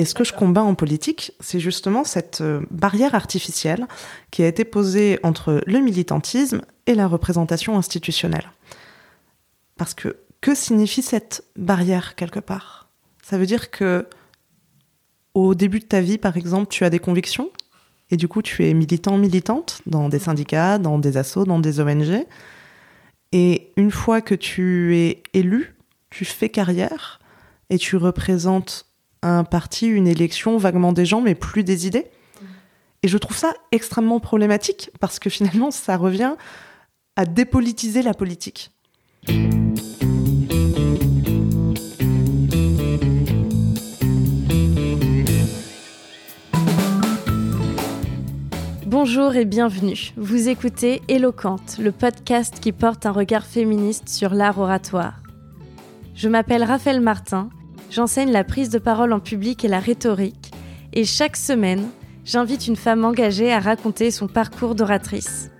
Et ce que je combats en politique, c'est justement cette euh, barrière artificielle qui a été posée entre le militantisme et la représentation institutionnelle. Parce que que signifie cette barrière quelque part? Ça veut dire que au début de ta vie, par exemple, tu as des convictions et du coup tu es militant, militante dans des syndicats, dans des assos, dans des ONG. Et une fois que tu es élu, tu fais carrière et tu représentes un parti, une élection, vaguement des gens, mais plus des idées. Et je trouve ça extrêmement problématique parce que finalement, ça revient à dépolitiser la politique. Bonjour et bienvenue. Vous écoutez Éloquente, le podcast qui porte un regard féministe sur l'art oratoire. Je m'appelle Raphaël Martin j'enseigne la prise de parole en public et la rhétorique, et chaque semaine, j'invite une femme engagée à raconter son parcours d'oratrice.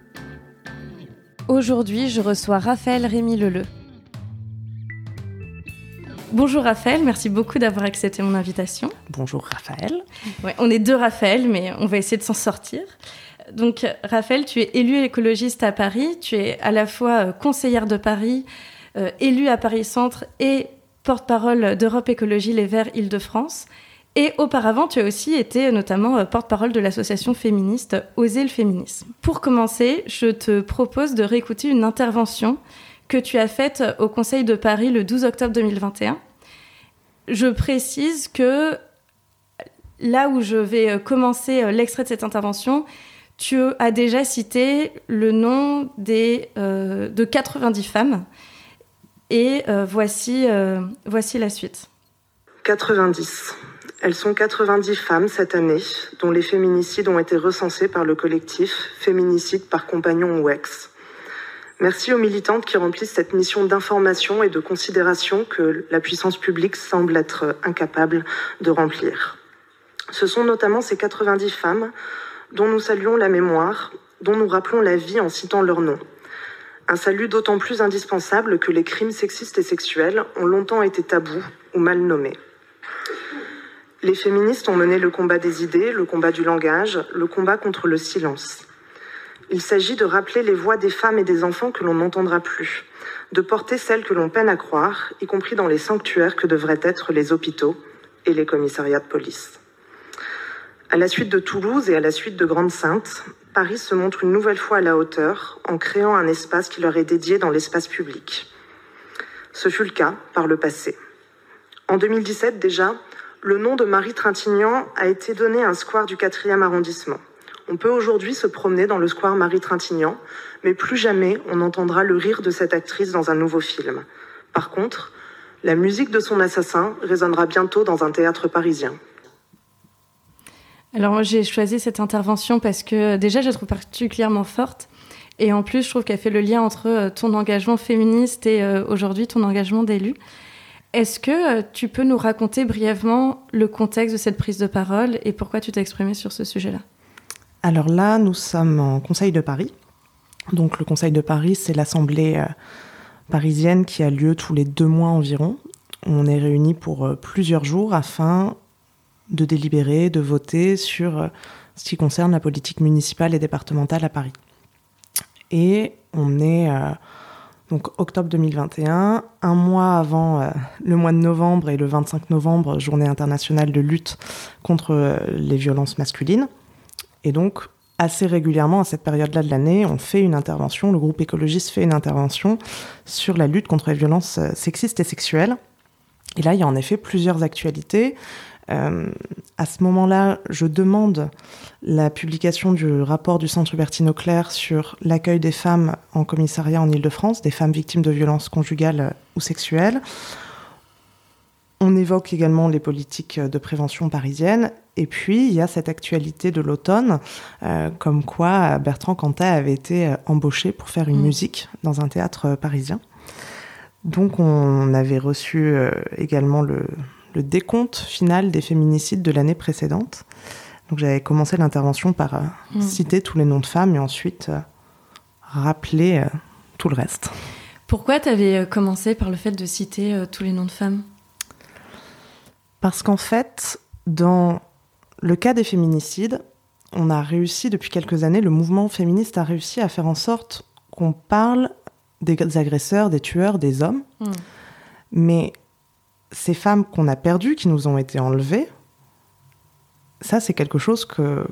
Aujourd'hui, je reçois Raphaël Rémy Leleu. Bonjour Raphaël, merci beaucoup d'avoir accepté mon invitation. Bonjour Raphaël. on est deux Raphaël, mais on va essayer de s'en sortir. Donc Raphaël, tu es élue écologiste à Paris, tu es à la fois euh, conseillère de Paris, euh, élue à Paris Centre et porte-parole d'Europe Écologie Les Verts Île-de-France. Et auparavant, tu as aussi été notamment euh, porte-parole de l'association féministe Oser le féminisme. Pour commencer, je te propose de réécouter une intervention que tu as faite au Conseil de Paris le 12 octobre 2021. Je précise que là où je vais euh, commencer euh, l'extrait de cette intervention, tu as déjà cité le nom des, de 90 femmes et euh, voici, euh, voici la suite. 90. Elles sont 90 femmes cette année, dont les féminicides ont été recensés par le collectif Féminicide par compagnon ou ex. Merci aux militantes qui remplissent cette mission d'information et de considération que la puissance publique semble être incapable de remplir. Ce sont notamment ces 90 femmes dont nous saluons la mémoire, dont nous rappelons la vie en citant leur nom. Un salut d'autant plus indispensable que les crimes sexistes et sexuels ont longtemps été tabous ou mal nommés. Les féministes ont mené le combat des idées, le combat du langage, le combat contre le silence. Il s'agit de rappeler les voix des femmes et des enfants que l'on n'entendra plus, de porter celles que l'on peine à croire, y compris dans les sanctuaires que devraient être les hôpitaux et les commissariats de police. À la suite de Toulouse et à la suite de Grande-Sainte, Paris se montre une nouvelle fois à la hauteur en créant un espace qui leur est dédié dans l'espace public. Ce fut le cas par le passé. En 2017 déjà, le nom de Marie Trintignant a été donné à un square du 4e arrondissement. On peut aujourd'hui se promener dans le square Marie Trintignant, mais plus jamais on n'entendra le rire de cette actrice dans un nouveau film. Par contre, la musique de son assassin résonnera bientôt dans un théâtre parisien. Alors j'ai choisi cette intervention parce que déjà je la trouve particulièrement forte et en plus je trouve qu'elle fait le lien entre euh, ton engagement féministe et euh, aujourd'hui ton engagement d'élu. Est-ce que euh, tu peux nous raconter brièvement le contexte de cette prise de parole et pourquoi tu t'es exprimée sur ce sujet-là? Alors là, nous sommes en Conseil de Paris. Donc le Conseil de Paris, c'est l'Assemblée parisienne qui a lieu tous les deux mois environ. On est réunis pour plusieurs jours afin de délibérer, de voter sur euh, ce qui concerne la politique municipale et départementale à Paris. Et on est euh, donc octobre 2021, un mois avant euh, le mois de novembre et le 25 novembre, journée internationale de lutte contre les violences masculines. Et donc, assez régulièrement à cette période-là de l'année, on fait une intervention, le groupe écologiste fait une intervention sur la lutte contre les violences sexistes et sexuelles. Et là, il y a en effet plusieurs actualités. Euh, à ce moment-là, je demande la publication du rapport du Centre Hubertine Auclair sur l'accueil des femmes en commissariat en Ile-de-France, des femmes victimes de violences conjugales ou sexuelles. On évoque également les politiques de prévention parisiennes. Et puis, il y a cette actualité de l'automne, euh, comme quoi Bertrand Cantat avait été embauché pour faire une mmh. musique dans un théâtre parisien. Donc, on avait reçu euh, également le, le décompte final des féminicides de l'année précédente. Donc j'avais commencé l'intervention par euh, mm. citer tous les noms de femmes et ensuite euh, rappeler euh, tout le reste. Pourquoi tu avais commencé par le fait de citer tous les noms de femmes? Parce qu'en fait, Dans le cas des féminicides, on a réussi depuis quelques années, le mouvement féministe a réussi à faire en sorte qu'on parle des agresseurs, des tueurs, des hommes. Mm. Mais ces femmes qu'on a perdues, qui nous ont été enlevées, ça c'est quelque chose que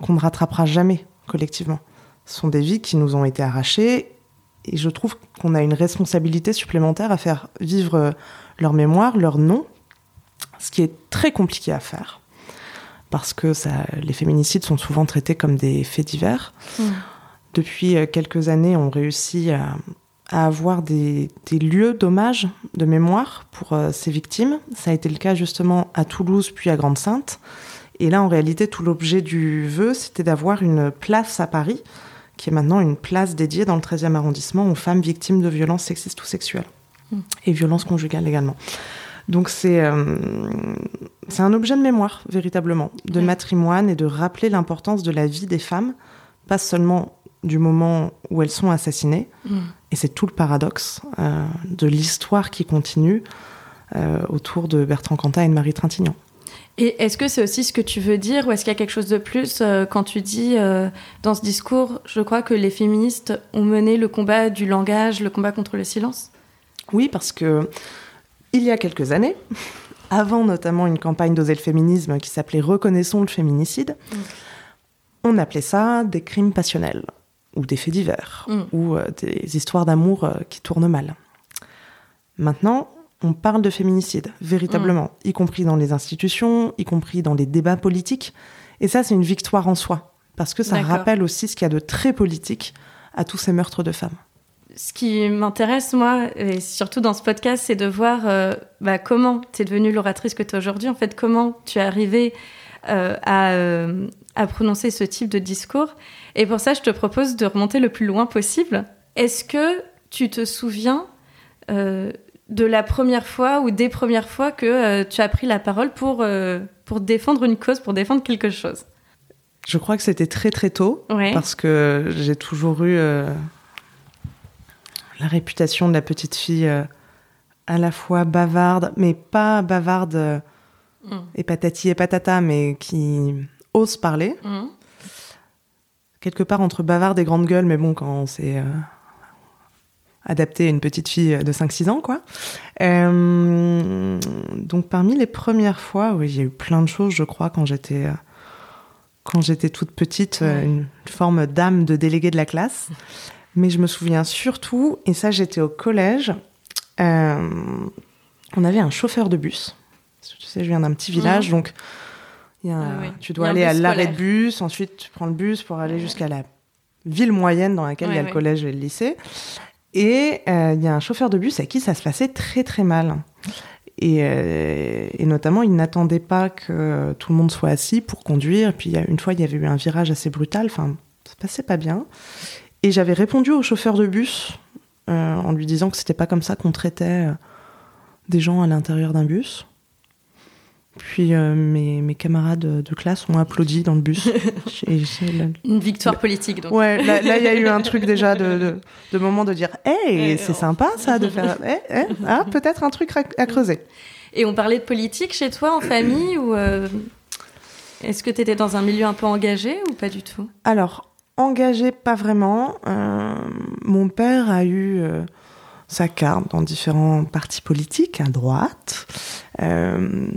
qu'on ne rattrapera jamais collectivement. Ce sont des vies qui nous ont été arrachées et je trouve qu'on a une responsabilité supplémentaire à faire vivre euh, leur mémoire, leur nom, ce qui est très compliqué à faire parce que ça, les féminicides sont souvent traités comme des faits divers. Mm. Depuis euh, quelques années, on réussit à, à avoir des, des lieux d'hommage, de mémoire pour euh, ces victimes. Ça a été le cas justement à Toulouse puis à Grande-Sainte. Et là, en réalité, tout l'objet du vœu, c'était d'avoir une place à Paris, qui est maintenant une place dédiée dans le 13e arrondissement aux femmes victimes de violences sexistes ou sexuelles. Mm. Et violences conjugales également. Donc c'est euh, c'est un objet de mémoire, véritablement, de Ouais. matrimoine et de rappeler l'importance de la vie des femmes, pas seulement du moment où elles sont assassinées, Mm. et c'est tout le paradoxe euh, de l'histoire qui continue euh, autour de Bertrand Cantat et de Marie Trintignant. Et est-ce que c'est aussi ce que tu veux dire ou est-ce qu'il y a quelque chose de plus euh, quand tu dis dans ce discours, je crois que les féministes ont mené le combat du langage, le combat contre le silence? Oui, parce que il y a quelques années, avant notamment une campagne d'oser le féminisme qui s'appelait Reconnaissons le féminicide, on appelait ça des crimes passionnels ou des faits divers Mm. ou euh, des histoires d'amour euh, qui tournent mal. Maintenant, on parle de féminicide, véritablement, y compris dans les institutions, y compris dans les débats politiques. Et ça, c'est une victoire en soi, parce que ça rappelle aussi ce qu'il y a de très politique à tous ces meurtres de femmes. Ce qui m'intéresse, moi, et surtout dans ce podcast, c'est de voir euh, bah, comment tu es devenue l'oratrice que tu es aujourd'hui. En fait, comment tu es arrivée à, euh, à prononcer ce type de discours. Et pour ça, je te propose de remonter le plus loin possible. Est-ce que tu te souviens euh, de la première fois ou des premières fois que euh, tu as pris la parole pour, euh, pour défendre une cause, pour défendre quelque chose? Je crois que c'était très très tôt, Ouais. parce que j'ai toujours eu euh, la réputation de la petite fille euh, à la fois bavarde, mais pas bavarde Mm. et patati et patata, mais qui ose parler. Mhm. Quelque part entre bavarde et grande gueule, mais bon, quand on s'est euh, adapté à une petite fille de 5-6 ans, quoi. Euh, donc parmi les premières fois, oui, il y a eu plein de choses, je crois, quand j'étais... euh, quand j'étais toute petite, euh, Ouais. une forme d'âme de déléguée de la classe. Mais je me souviens surtout, et ça j'étais au collège, euh, on avait un chauffeur de bus. Tu sais, je viens d'un petit village, donc y a un- Ah oui. tu dois aller à bus l'arrêt de bus, ensuite tu prends le bus pour aller jusqu'à la ville moyenne dans laquelle il y a Ouais, le collège et le lycée. Et euh, il y a un chauffeur de bus à qui ça se passait très très mal. Et, euh, et notamment, il n'attendait pas que tout le monde soit assis pour conduire. Et puis une fois, il y avait eu un virage assez brutal. Enfin, ça se passait pas bien. Et j'avais répondu au chauffeur de bus euh, en lui disant que c'était pas comme ça qu'on traitait des gens à l'intérieur d'un bus. Puis euh, mes, mes camarades de classe ont applaudi dans le bus. Et Une victoire politique, donc. Ouais, là, il y a eu un truc déjà de, de, de moment de dire Hey, c'est sympa ça de faire. Eh, eh, ah, peut-être un truc à, à creuser. Et on parlait de politique chez toi, en famille, ou euh, est-ce que tu étais dans un milieu un peu engagé ou pas du tout? Alors, engagé, pas vraiment. Euh, mon père a eu sa carte dans différents partis politiques, à droite. Euh,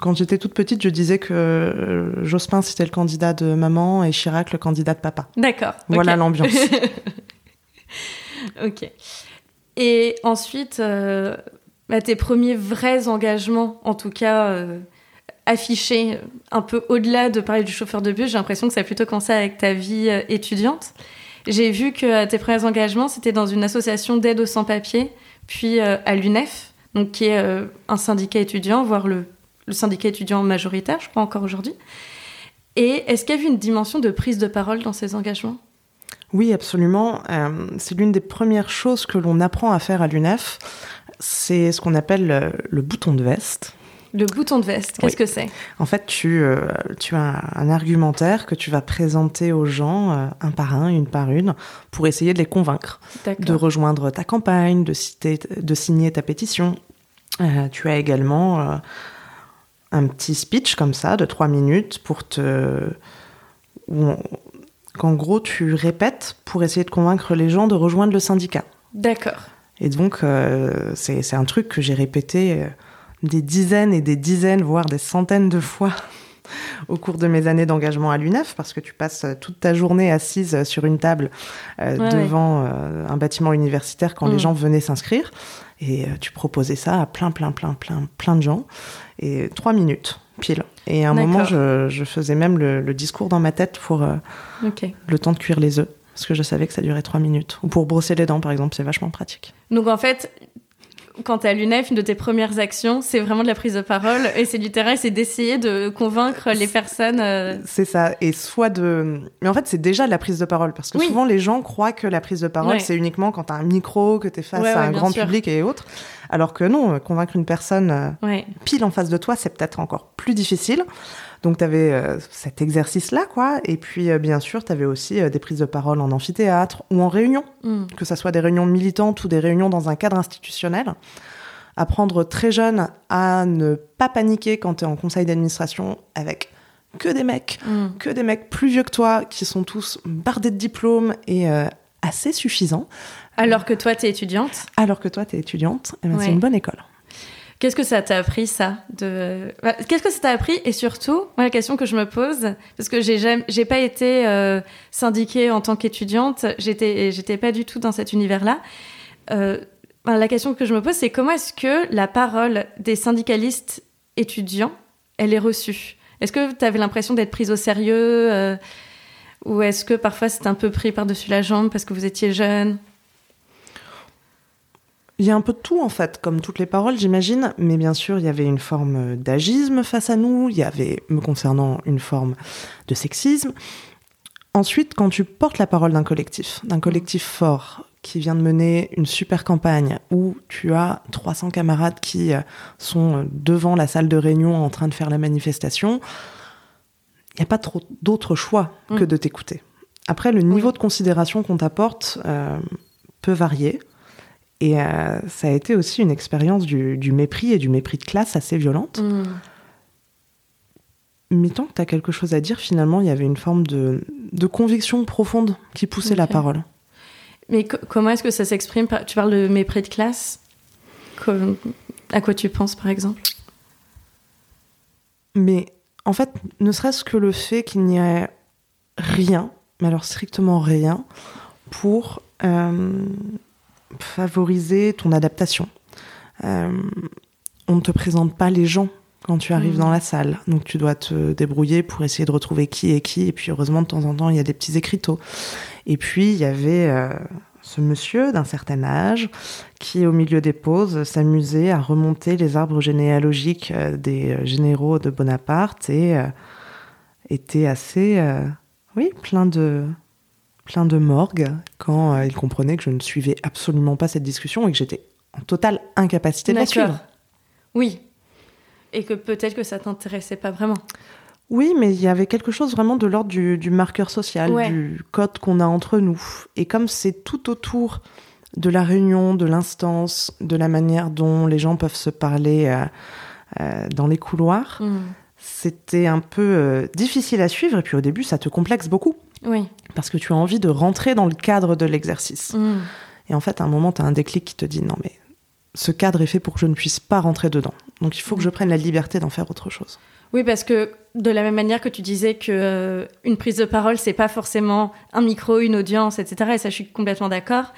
quand j'étais toute petite, je disais que euh, Jospin, c'était le candidat de maman et Chirac, le candidat de papa. D'accord. Voilà l'ambiance. ok. Et ensuite, euh, bah, tes premiers vrais engagements, en tout cas euh, affichés, un peu au-delà de parler du chauffeur de bus, j'ai l'impression que ça a plutôt commencé avec ta vie étudiante. J'ai vu que tes premiers engagements, c'était dans une association d'aide aux sans-papiers, puis euh, à l'UNEF, donc qui est euh, un syndicat étudiant, voire le, syndicat étudiant majoritaire, je crois encore aujourd'hui. Et est-ce qu'il y a eu une dimension de prise de parole dans ces engagements? Oui, absolument. Euh, c'est l'une des premières choses que l'on apprend à faire à l'UNEF. C'est ce qu'on appelle le, le bouton de veste. Le bouton de veste, qu'est-ce Oui. que c'est? En fait, tu, euh, tu as un argumentaire que tu vas présenter aux gens, euh, un par un, une par une, pour essayer de les convaincre de rejoindre ta campagne, de, citer, de signer ta pétition. Euh, tu as également euh, un petit speech comme ça de trois minutes pour te. qu'en gros tu répètes pour essayer de convaincre les gens de rejoindre le syndicat. D'accord. Et donc, euh, c'est un truc que j'ai répété euh, des dizaines et des dizaines, voire des centaines de fois au cours de mes années d'engagement à l'UNEF, parce que tu passes euh, toute ta journée assise sur une table devant un bâtiment universitaire quand les mm. gens venaient s'inscrire. Et tu proposais ça à plein, plein, plein, plein, plein de gens. Et trois minutes, pile. Et à un moment, je, faisais même le, discours dans ma tête pour le temps de cuire les œufs parce que je savais que ça durait trois minutes. Ou pour brosser les dents, par exemple, c'est vachement pratique. Donc en fait, quand tu es à l'UNEF, une de tes premières actions, c'est vraiment de la prise de parole et c'est du terrain, c'est d'essayer de convaincre les personnes. Euh, c'est ça. Et soit de. Mais en fait, c'est déjà de la prise de parole parce que souvent les gens croient que la prise de parole, c'est uniquement quand tu as un micro, que tu es face à un grand public et autres. Alors que non, convaincre une personne euh, pile en face de toi, c'est peut-être encore plus difficile. Donc tu avais euh, cet exercice-là, quoi. Et puis, euh, bien sûr, tu avais aussi euh, des prises de parole en amphithéâtre ou en réunion, mm. que ce soit des réunions militantes ou des réunions dans un cadre institutionnel. Apprendre très jeune à ne pas paniquer quand tu es en conseil d'administration avec que des mecs, mm. que des mecs plus vieux que toi, qui sont tous bardés de diplômes et assez suffisants. Alors que toi, tu es étudiante Alors que toi, tu es étudiante, eh ben, c'est une bonne école. Qu'est-ce que ça t'a appris, ça de... Qu'est-ce que ça t'a appris Et surtout, moi, la question que je me pose, parce que j'ai jamais... pas été euh, syndiquée en tant qu'étudiante, j'étais, j'étais pas du tout dans cet univers-là. Euh, la question que je me pose, c'est comment est-ce que la parole des syndicalistes étudiants, elle est reçue? Est-ce que tu avais l'impression d'être prise au sérieux euh, Ou est-ce que parfois c'était un peu pris par-dessus la jambe parce que vous étiez jeune? Il y a un peu de tout en fait, comme toutes les paroles, j'imagine, mais bien sûr, il y avait une forme d'agisme face à nous, il y avait, me concernant, une forme de sexisme. Ensuite, quand tu portes la parole d'un collectif, d'un collectif fort, qui vient de mener une super campagne, où tu as 300 camarades qui euh, sont devant la salle de réunion en train de faire la manifestation, il n'y a pas trop d'autre choix que mm. de t'écouter. Après, le niveau de considération qu'on t'apporte euh, peut varier. Et euh, ça a été aussi une expérience du, mépris et du mépris de classe assez violente. Mm. Mais tant que tu as quelque chose à dire, finalement, il y avait une forme de, conviction profonde qui poussait la parole. Mais comment est-ce que ça s'exprime Tu parles de mépris de classe? À quoi tu penses, par exemple? Mais en fait, ne serait-ce que le fait qu'il n'y ait rien, mais alors strictement rien, pour euh, favoriser ton adaptation. Euh, on ne te présente pas les gens quand tu arrives mmh. dans la salle. Donc tu dois te débrouiller pour essayer de retrouver qui est qui. Et puis heureusement, de temps en temps, il y a des petits écriteaux. Et puis il y avait euh, ce monsieur d'un certain âge qui, au milieu des pauses, s'amusait à remonter les arbres généalogiques euh, des généraux de Bonaparte et était assez, oui, plein de plein de morgue quand euh, il comprenait que je ne suivais absolument pas cette discussion et que j'étais en totale incapacité de la suivre. Oui. Et que peut-être que ça t'intéressait pas vraiment. Oui, mais il y avait quelque chose vraiment de l'ordre du, marqueur social, du code qu'on a entre nous. Et comme c'est tout autour de la réunion, de l'instance, de la manière dont les gens peuvent se parler euh, euh, dans les couloirs, mm. c'était un peu difficile à suivre. Et puis au début, ça te complexe beaucoup. Oui. Parce que tu as envie de rentrer dans le cadre de l'exercice. Mm. Et en fait, à un moment, tu as un déclic qui te dit non, mais ce cadre est fait pour que je ne puisse pas rentrer dedans. Donc il faut que je prenne la liberté d'en faire autre chose. Oui, parce que de la même manière que tu disais que euh, une prise de parole, c'est pas forcément un micro, une audience, etc. Et ça, je suis complètement d'accord.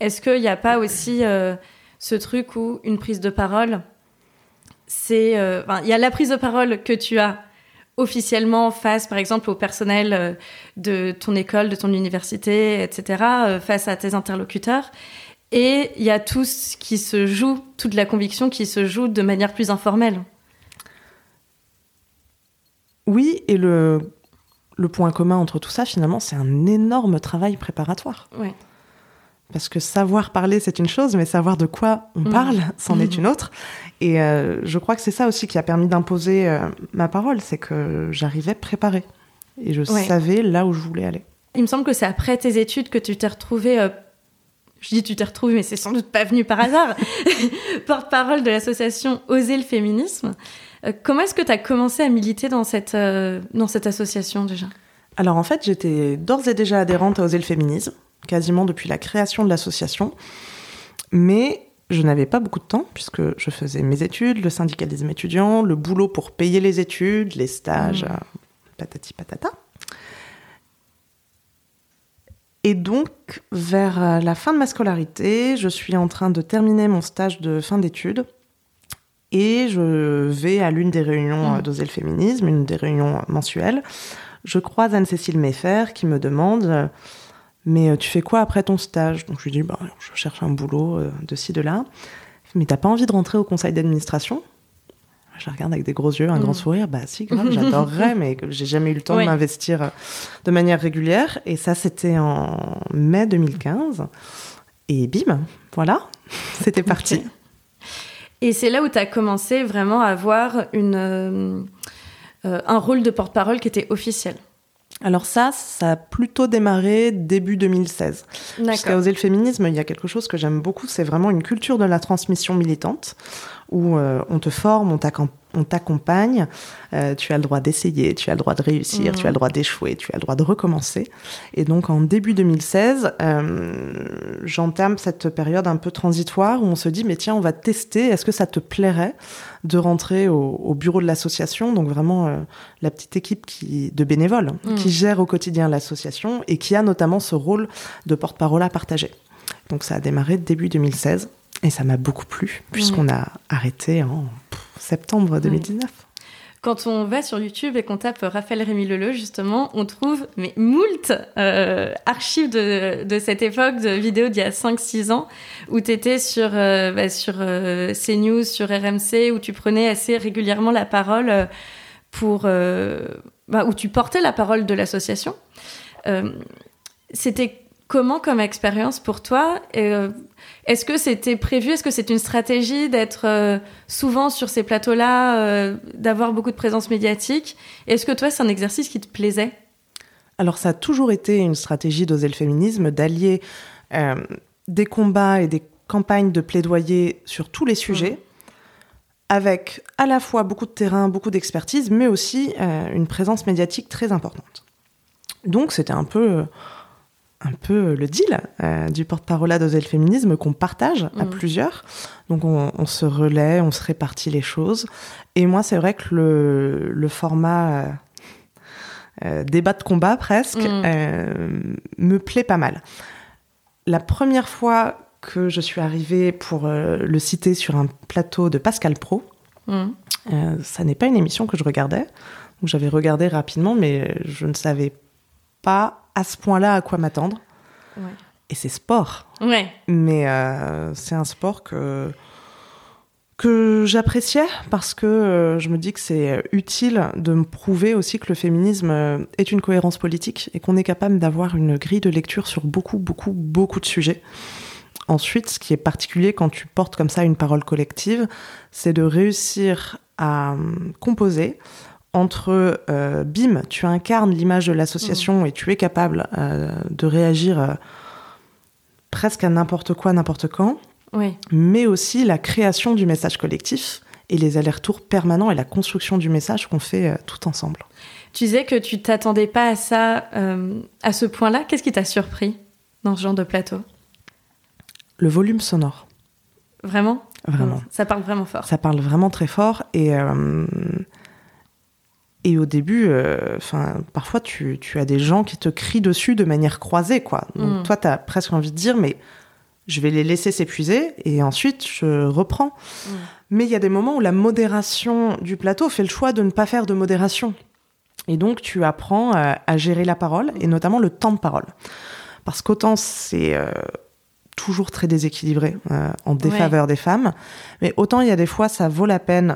Est-ce qu'il n'y a pas aussi euh, ce truc où une prise de parole, c'est, euh, il y a la prise de parole que tu as officiellement face, par exemple, au personnel euh, de ton école, de ton université, etc., euh, face à tes interlocuteurs. Et il y a tout ce qui se joue, toute la conviction qui se joue de manière plus informelle. Oui, et le, le point commun entre tout ça, finalement, c'est un énorme travail préparatoire. Ouais. Parce que savoir parler, c'est une chose, mais savoir de quoi on mmh. parle, c'en est mmh. une autre. Et euh, je crois que c'est ça aussi qui a permis d'imposer euh, ma parole, c'est que j'arrivais préparée. Et je savais là où je voulais aller. Il me semble que c'est après tes études que tu t'es retrouvée euh, je dis tu t'es retrouvée, mais c'est sans doute pas venu par hasard, porte-parole de l'association Oser le féminisme. Comment est-ce que tu as commencé à militer dans cette, dans cette association déjà? Alors en fait, j'étais d'ores et déjà adhérente à Oser le féminisme, quasiment depuis la création de l'association. Mais je n'avais pas beaucoup de temps puisque je faisais mes études, le syndicalisme étudiant, le boulot pour payer les études, les stages, mmh. patati patata. Et donc, vers euh, la fin de ma scolarité, je suis en train de terminer mon stage de fin d'études. Et je vais à l'une des réunions mmh. d'Oser le féminisme, une des réunions mensuelles. Je croise Anne-Cécile Meffer qui me demande euh, Mais euh, tu fais quoi après ton stage? Donc je lui dis bah, Je cherche un boulot de ci, de là. Mais t'as pas envie de rentrer au conseil d'administration? Je regarde avec des gros yeux, un grand mm. sourire. Bah si, grave, j'adorerais, mais j'ai jamais eu le temps de m'investir euh, de manière régulière. Et ça, c'était en mai 2015. Et bim, voilà, c'était parti. Et c'est là où tu as commencé vraiment à avoir une, euh, euh, un rôle de porte-parole qui était officiel. Alors ça, ça a plutôt démarré début 2016. Jusqu'à Oser le féminisme, il y a quelque chose que j'aime beaucoup, c'est vraiment une culture de la transmission militante où euh, on te forme, on t'accompagne, euh, tu as le droit d'essayer, tu as le droit de réussir, tu as le droit d'échouer, tu as le droit de recommencer. Et donc en début 2016, euh, j'entame cette période un peu transitoire où on se dit mais tiens on va tester, est-ce que ça te plairait de rentrer au, bureau de l'association, donc vraiment la petite équipe qui, de bénévoles mm. qui gère au quotidien l'association et qui a notamment ce rôle de porte-parole à partager. Donc ça a démarré début 2016. Et ça m'a beaucoup plu, puisqu'on a arrêté en septembre 2019. Quand on va sur YouTube et qu'on tape Raphaël Rémy Leleu, justement, on trouve mais moult euh, archives de, de, cette époque, de vidéos d'il y a 5-6 ans, où tu étais sur, euh, bah, sur euh, CNews, sur RMC, où tu prenais assez régulièrement la parole pour... Bah, où tu portais la parole de l'association. C'était comment comme expérience pour toi est-ce que c'était prévu Est-ce que c'est une stratégie d'être euh, souvent sur ces plateaux-là, euh, d'avoir beaucoup de présence médiatique? Est-ce que toi, c'est un exercice qui te plaisait? Alors, ça a toujours été une stratégie d'oser le féminisme, d'allier euh, des combats et des campagnes de plaidoyer sur tous les sujets. Mmh. Avec à la fois beaucoup de terrain, beaucoup d'expertise, mais aussi une présence médiatique très importante. Donc c'était un peu un peu le deal euh, du porte-parole d'Oser le féminisme qu'on partage à mm. plusieurs. Donc on, se relaie, on se répartit les choses. Et moi, c'est vrai que le, format euh, euh, débat de combat presque mm. me plaît pas mal. La première fois que je suis arrivée pour le citer sur un plateau de Pascal Pro, mm. ça n'est pas une émission que je regardais. J'avais regardé rapidement, mais je ne savais pas à ce point-là à quoi m'attendre. Et c'est sport. Ouais. Mais euh, c'est un sport que que j'appréciais parce que euh, je me dis que c'est utile de me prouver aussi que le féminisme euh, est une cohérence politique et qu'on est capable d'avoir une grille de lecture sur beaucoup, beaucoup, beaucoup de sujets. Ensuite, ce qui est particulier quand tu portes comme ça une parole collective, c'est de réussir à composer entre euh, bim, tu incarnes l'image de l'association et tu es capable euh, de réagir euh, presque à n'importe quoi, n'importe quand, mais aussi la création du message collectif et les allers-retours permanents et la construction du message qu'on fait tout ensemble. Tu disais que tu t'attendais pas à ça à ce point-là. Qu'est-ce qui t'a surpris dans ce genre de plateau? Le volume sonore. Vraiment? Vraiment. Ça parle vraiment fort. Ça parle vraiment très fort et et au début, euh, enfin, parfois tu, tu, as des gens qui te crient dessus de manière croisée, quoi. Donc mm. toi, tu as presque envie de dire, mais je vais les laisser s'épuiser et ensuite je reprends. Mm. Mais il y a des moments où la modération du plateau fait le choix de ne pas faire de modération. Et donc tu apprends euh, à, gérer la parole et notamment le temps de parole. Parce qu'autant c'est euh, toujours très déséquilibré en défaveur des femmes, mais autant il y a des fois ça vaut la peine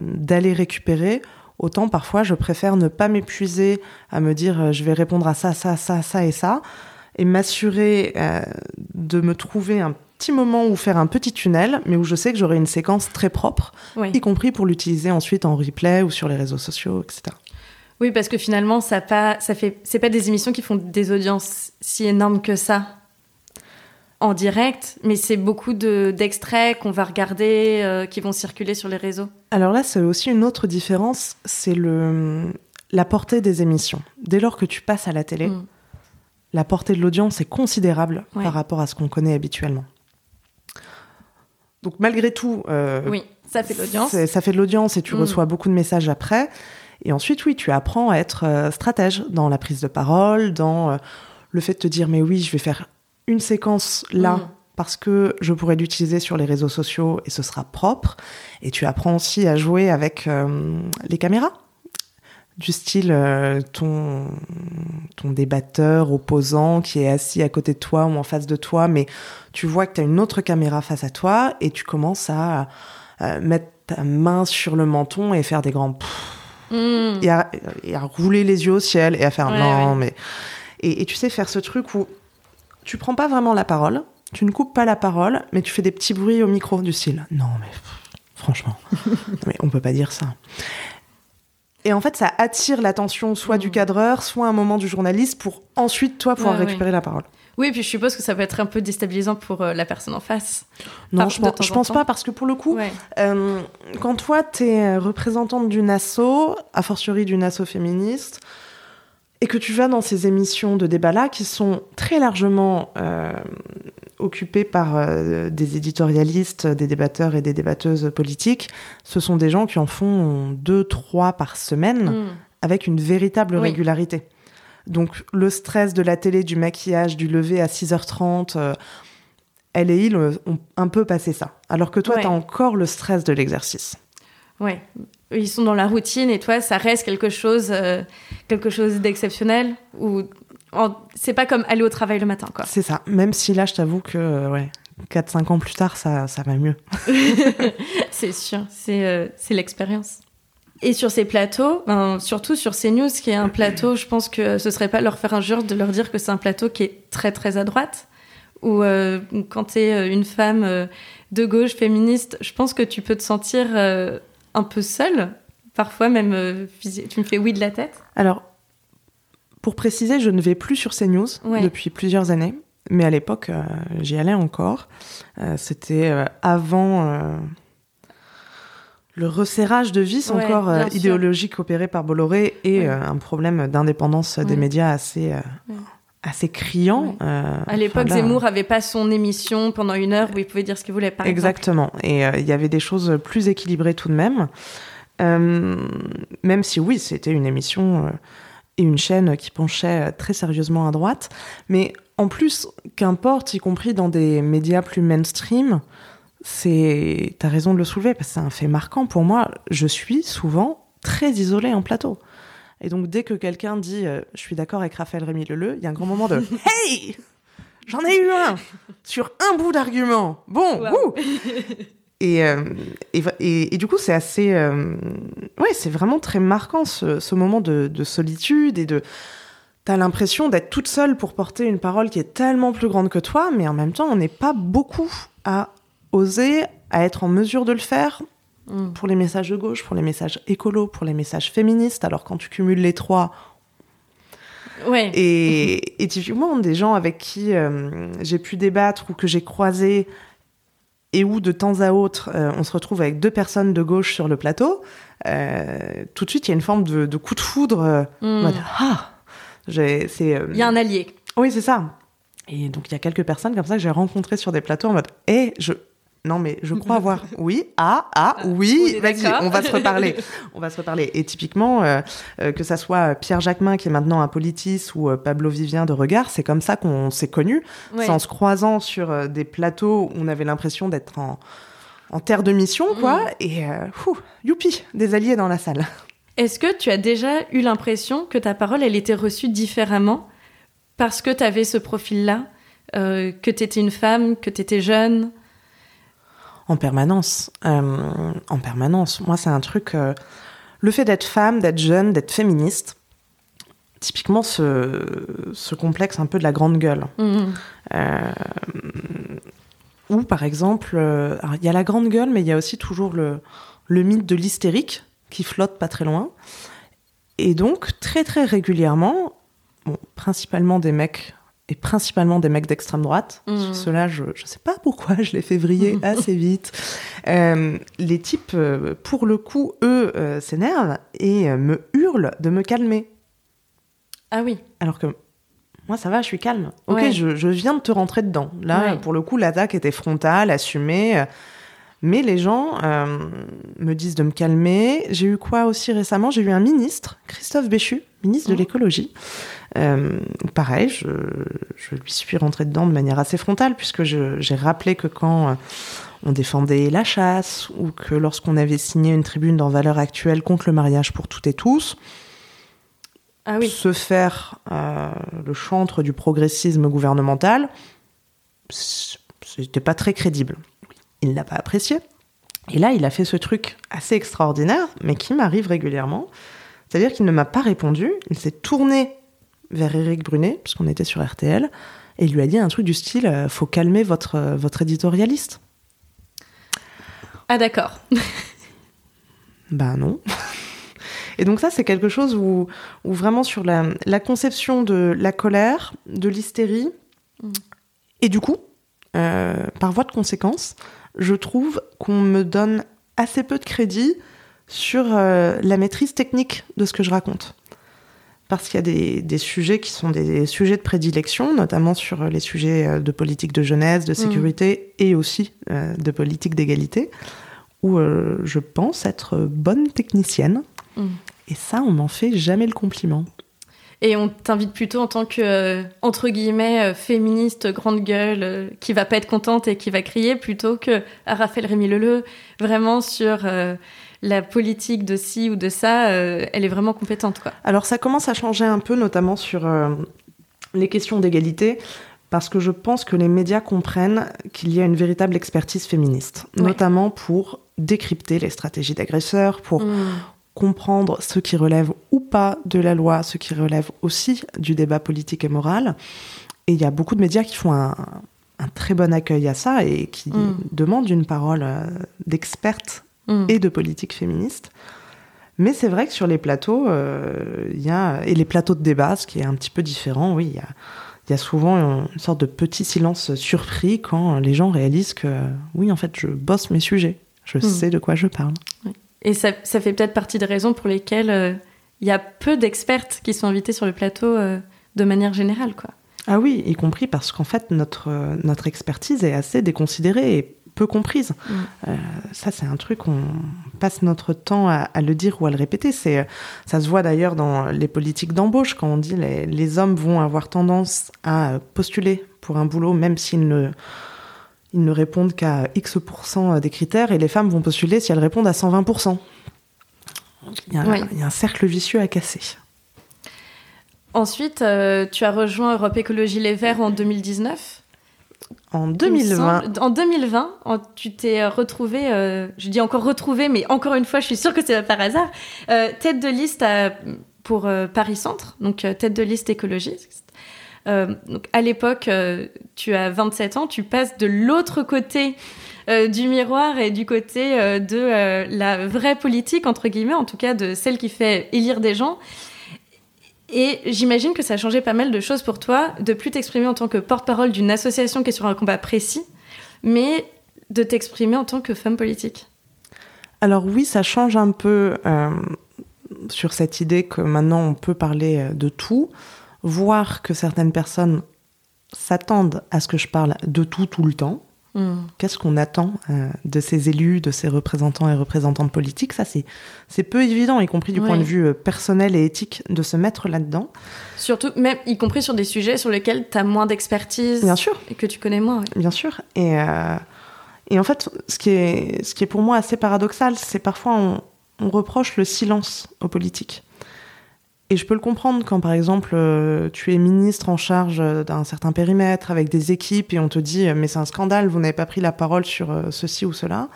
d'aller récupérer Autant parfois, je préfère ne pas m'épuiser à me dire euh, je vais répondre à ça, ça, ça, ça et ça, et m'assurer euh, de me trouver un petit moment où faire un petit tunnel, mais où je sais que j'aurai une séquence très propre, y compris pour l'utiliser ensuite en replay ou sur les réseaux sociaux, etc. Oui, parce que finalement, ça pas, ça fait, c'est pas des émissions qui font des audiences si énormes que ça. En direct, mais c'est beaucoup de- d'extraits qu'on va regarder, euh, qui vont circuler sur les réseaux. Alors là, c'est aussi une autre différence, c'est le la portée des émissions. Dès lors que tu passes à la télé, Mm. la portée de l'audience est considérable Ouais. par rapport à ce qu'on connaît habituellement. Donc malgré tout, euh, Oui, ça fait de l'audience. ça fait de l'audience et tu Mm. reçois beaucoup de messages après. Et ensuite, oui, tu apprends à être euh, stratège dans la prise de parole, dans le fait de te dire, mais oui, je vais faire une séquence là. Mm. Parce que je pourrais l'utiliser sur les réseaux sociaux et ce sera propre. Et tu apprends aussi à jouer avec euh, les caméras. Du style euh, ton, ton débatteur opposant qui est assis à côté de toi ou en face de toi, mais tu vois que tu as une autre caméra face à toi et tu commences à euh, mettre ta main sur le menton et faire des grands pfff Mm. et, à, et à rouler les yeux au ciel et à faire Ouais, non ouais. mais et, et tu sais faire ce truc où tu prends pas vraiment la parole tu ne coupes pas la parole mais tu fais des petits bruits au micro du style non mais franchement mais on peut pas dire ça et en fait ça attire l'attention soit du Mm. cadreur soit un moment du journaliste pour ensuite toi pouvoir Ouais, ouais. récupérer la parole Oui, puis je suppose que ça peut être un peu déstabilisant pour euh, la personne en face. non Par- je pense, je pense pas parce que pour le coup Ouais. Euh, quand toi, tu es représentante d'une asso, a fortiori d'une asso féministe, et que tu vas dans ces émissions de débat-là qui sont très largement euh, occupées par euh, des éditorialistes, des débatteurs et des débatteuses politiques, ce sont des gens qui en font deux, trois par semaine Mm. avec une véritable Oui. régularité. Donc le stress de la télé, du maquillage, du lever à 6h30, euh, elle et il euh, ont un peu passé ça. Alors que toi, Ouais. tu as encore le stress de l'exercice. Ouais. Ils sont dans la routine et toi, ça reste quelque chose, euh, quelque chose d'exceptionnel ou en- c'est pas comme aller au travail le matin, quoi. C'est ça. Même si là, je t'avoue que euh, ouais, 4-5 ans plus tard, ça, ça va mieux. c'est sûr, c'est euh, l'expérience. Et sur ces plateaux, ben, surtout sur CNews, qui est un plateau, je pense que ce serait pas leur faire injure de leur dire que c'est un plateau qui est très très à droite. Ou euh, quand tu es une femme de gauche féministe, je pense que tu peux te sentir un peu seule. Parfois même, euh, tu me fais oui de la tête. Alors, pour préciser, je ne vais plus sur CNews Ouais. depuis plusieurs années. Mais à l'époque, euh, j'y allais encore. Euh, C'était avant le resserrage de vis Ouais, encore idéologique opéré par Bolloré et Ouais. un problème d'indépendance des médias assez. Assez criant. Euh, À l'époque, enfin, Zemmour avait pas son émission pendant une heure où il pouvait dire ce qu'il voulait. Par exemple. Exactement. Et euh, il y avait des choses plus équilibrées tout de même. Euh, même si oui, c'était une émission et une chaîne qui penchait très sérieusement à droite. Mais en plus, qu'importe, y compris dans des médias plus mainstream, c'est. T'as raison de le soulever parce que c'est un fait marquant. Pour moi, je suis souvent très isolée en plateau. Et donc, dès que quelqu'un dit euh, je suis d'accord avec Raphaël Rémy Leleu, il y a un grand moment de Hey J'en ai eu un sur un bout d'argument. Bon, Wow. et, euh, et, et- et du coup, c'est assez. euh, ouais, c'est vraiment très marquant ce, ce moment de, de solitude et de. T'as l'impression d'être toute seule pour porter une parole qui est tellement plus grande que toi, mais en même temps, on n'est pas beaucoup à oser, à être en mesure de le faire Mm. pour les messages de gauche, pour les messages écolos, pour les messages féministes. Alors, quand tu cumules les trois, Ouais. et, et typiquement, des gens avec qui euh, j'ai pu débattre ou que j'ai croisé et où de temps à autre euh, on se retrouve avec deux personnes de gauche sur le plateau, euh, tout de suite il y a une forme de, de coup de foudre. Mm. mode, ah J'ai- c'est, Il y a un allié. Oui, c'est ça. Et donc il y a quelques personnes comme ça que j'ai rencontrées sur des plateaux en mode Eh, je. Non, mais je crois avoir. Oui, ah, ah, on oui, vas-y, d'accord. on va se reparler. On va se reparler. Et typiquement, euh, euh, que ça soit Pierre Jacquemin qui est maintenant un Politis ou euh, Pablo Vivien de Regard, c'est comme ça qu'on s'est connus. Ouais. C'est en se croisant sur des plateaux où on avait l'impression d'être en, en terre de mission, quoi. Mm. Et euh, fou, youpi, des alliés dans la salle. Est-ce que tu as déjà eu l'impression que ta parole, elle était reçue différemment parce que tu avais ce profil-là Que tu étais une femme, que tu étais jeune? En permanence. Euh, en permanence. Moi, c'est un truc. euh, le fait d'être femme, d'être jeune, d'être féministe, typiquement ce, ce complexe un peu de la grande gueule. Mhm. Euh, ou par exemple, il y a la grande gueule, mais il y a aussi toujours le, le mythe de l'hystérique qui flotte pas très loin. Et donc, très très régulièrement, bon, principalement des mecs et principalement des mecs d'extrême droite. Mmh. Ceux-là, je ne sais pas pourquoi je les fais vriller assez vite. Euh, les types, euh, pour le coup, eux, euh, s'énervent et me hurlent de me calmer. Ah oui. Alors que moi, ça va, je suis calme. Ok, Ouais. je, je viens de te rentrer dedans. Là, Ouais. pour le coup, l'attaque était frontale, assumée. Mais les gens euh, me disent de me calmer. J'ai eu quoi aussi récemment? J'ai eu un ministre, Christophe Béchu, ministre de Mhm. l'écologie. Euh, pareil, je, je lui suis rentrée dedans de manière assez frontale, puisque j'ai rappelé que quand euh, on défendait la chasse, ou que lorsqu'on avait signé une tribune dans Valeurs Actuelles contre le mariage pour toutes et tous, Ah oui. se faire euh, le chantre du progressisme gouvernemental, c'était pas très crédible. Il n'a pas apprécié. Et là, il a fait ce truc assez extraordinaire, mais qui m'arrive régulièrement. C'est-à-dire qu'il ne m'a pas répondu, il s'est tourné vers Éric Brunet, puisqu'on était sur RTL, et il lui a dit un truc du style euh, faut calmer votre, euh, votre éditorialiste. Ah d'accord. Ben non. Et donc ça, c'est quelque chose où, où vraiment sur la, la conception de la colère, de l'hystérie, Mm. et du coup, euh, par voie de conséquence, je trouve qu'on me donne assez peu de crédit sur euh, la maîtrise technique de ce que je raconte. Parce qu'il y a des, des sujets qui sont des sujets de prédilection, notamment sur les sujets euh, de politique de jeunesse, de sécurité et aussi euh, de politique d'égalité, où euh, je pense être bonne technicienne. Mm. Et ça, on m'en fait jamais le compliment. Et on t'invite plutôt en tant que, euh, entre guillemets, féministe grande gueule, qui va pas être contente et qui va crier, plutôt que à Raphaël Rémy Leleu, vraiment sur la politique de ci ou de ça, euh, elle est vraiment compétente, quoi. Alors ça commence à changer un peu, notamment sur euh, les questions d'égalité, parce que je pense que les médias comprennent qu'il y a une véritable expertise féministe, Ouais. notamment pour décrypter les stratégies d'agresseurs, pour Mm. comprendre ce qui relève ou pas de la loi, ce qui relève aussi du débat politique et moral. Et il y a beaucoup de médias qui font un, un très bon accueil à ça et qui Mm. demandent une parole euh, d'experte Mm. et de politique féministe. Mais c'est vrai que sur les plateaux, euh, il y a, et les plateaux de débat, ce qui est un petit peu différent, oui, il y a, il y a souvent une sorte de petit silence surpris quand les gens réalisent que, oui, en fait, je bosse mes sujets. Je Mm. sais de quoi je parle. Et ça, ça fait peut-être partie des raisons pour lesquelles euh, il y a peu d'expertes qui sont invitées sur le plateau euh, de manière générale, quoi. Ah oui, y compris parce qu'en fait, notre, notre expertise est assez déconsidérée et peu comprise. Mm. Euh, ça, c'est un truc, on passe notre temps à, à le dire ou à le répéter. C'est, euh, ça se voit d'ailleurs dans les politiques d'embauche, quand on dit les, les hommes vont avoir tendance à postuler pour un boulot, même s'ils ne, ils ne répondent qu'à X% des critères, et les femmes vont postuler si elles répondent à 120%. Il y a, Oui. il y a un cercle vicieux à casser. Ensuite, euh, tu as rejoint Europe Écologie Les Verts en 2019. En il me 2020, semble. En 2020, en- tu t'es retrouvé, euh, je dis encore retrouvé, mais encore une fois, je suis sûre que c'est par hasard, euh, tête de liste à- pour euh, Paris Centre, donc euh, tête de liste écologiste. Euh, donc à l'époque, euh, tu as 27 ans, tu passes de l'autre côté euh, du miroir et du côté euh, de euh, la vraie politique, entre guillemets, en tout cas de celle qui fait élire des gens. Et j'imagine que ça a changé pas mal de choses pour toi, de plus t'exprimer en tant que porte-parole d'une association qui est sur un combat précis, mais de t'exprimer en tant que femme politique. Alors oui, ça change un peu euh, sur cette idée que maintenant on peut parler euh, de tout, voir que certaines personnes s'attendent à ce que je parle de tout tout le temps. Qu'est-ce qu'on attend euh, de ces élus, de ces représentants et représentantes politiques? Ça, c'est c'est peu évident, y compris du Ouais. point de vue euh, personnel et éthique, de se mettre là-dedans. Surtout, même y compris sur des sujets sur lesquels tu as moins d'expertise Bien sûr, et que tu connais moins. ouais. bien sûr. Et, euh, et en fait, ce qui, est, ce qui est pour moi assez paradoxal, c'est parfois on, on reproche le silence aux politiques. Et je peux le comprendre quand, par exemple, euh, tu es ministre en charge euh, d'un certain périmètre avec des équipes et on te dit euh, mais c'est un scandale, vous n'avez pas pris la parole sur ceci ou cela.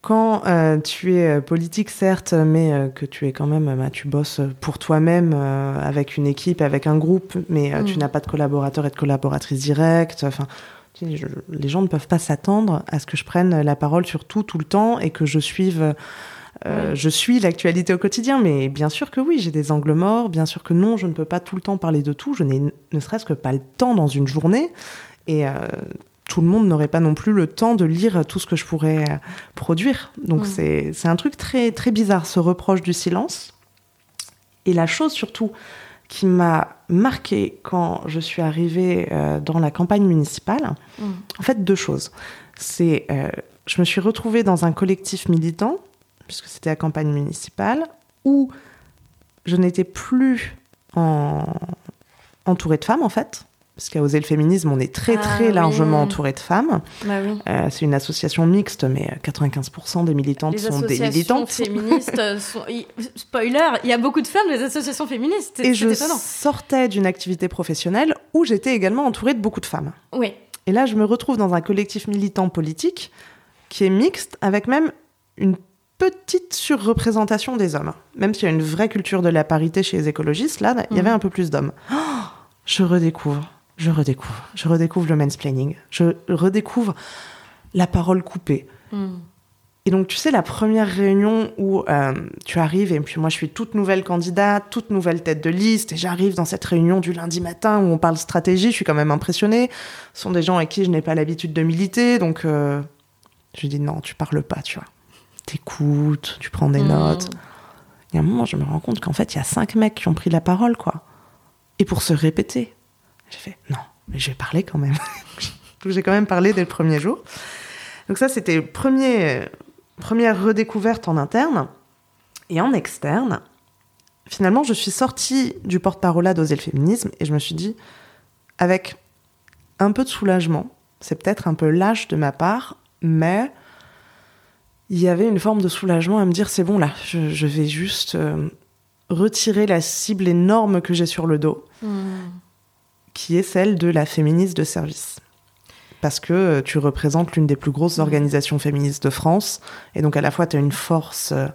Quand euh, tu es politique, certes, mais euh, que tu es quand même, bah, tu bosses pour toi-même euh, avec une équipe, avec un groupe, mais tu Mm. n'as pas de collaborateurs et de collaboratrices directes. Enfin, les gens ne peuvent pas s'attendre à ce que je prenne la parole sur tout, tout le temps et que je suive Euh, je suis l'actualité au quotidien, mais bien sûr que oui, j'ai des angles morts, bien sûr que non, je ne peux pas tout le temps parler de tout, je n'ai ne serait-ce que pas le temps dans une journée, et euh, tout le monde n'aurait pas non plus le temps de lire tout ce que je pourrais euh, produire. Donc c'est un truc très, très bizarre, ce reproche du silence. Et la chose surtout qui m'a marqué quand je suis arrivée dans la campagne municipale, en fait deux choses. C'est, je me suis retrouvée dans un collectif militant puisque c'était la campagne municipale, où je n'étais plus en... entourée de femmes, en fait. Parce qu'à Oser le féminisme, on est très ah très largement entouré de femmes. Bah oui. euh, c'est une association mixte, mais 95% des militantes les sont des militantes. féministes sont... Spoiler, il y a beaucoup de femmes des associations féministes. Et je sortais d'une activité professionnelle où j'étais également entourée de beaucoup de femmes. Oui. Et là, je me retrouve dans un collectif militant politique qui est mixte, avec même une petite surreprésentation des hommes. Même s'il y a une vraie culture de la parité chez les écologistes, là, il y avait mhm. un peu plus d'hommes. Oh, je redécouvre, je redécouvre, je redécouvre le mansplaining, je redécouvre la parole coupée. Mhm. Et donc, tu sais, la première réunion où euh, tu arrives, et puis moi, je suis toute nouvelle candidate, toute nouvelle tête de liste, et j'arrive dans cette réunion du lundi matin où on parle stratégie, je suis quand même impressionnée. Ce sont des gens avec qui je n'ai pas l'habitude de militer, donc euh, je dis non, tu parles pas, tu vois t'écoutes, tu prends des hmm. notes. Il y a un moment, je me rends compte qu'en fait, il y a cinq mecs qui ont pris la parole, quoi. Et pour se répéter. J'ai fait, non, mais je vais parler quand même. j'ai quand même parlé dès le premier jour. Donc ça, c'était premier, première redécouverte en interne. Et en externe, finalement, je suis sortie du porte-parole d'Oser le féminisme et je me suis dit, avec un peu de soulagement, c'est peut-être un peu lâche de ma part, mais il y avait une forme de soulagement à me dire c'est bon là, je, vais juste euh, retirer la cible énorme que j'ai sur le dos, hmm. qui est celle de la féministe de service. Parce que euh, tu représentes l'une des plus grosses hmm. organisations féministes de France, et donc à la fois tu as une force euh,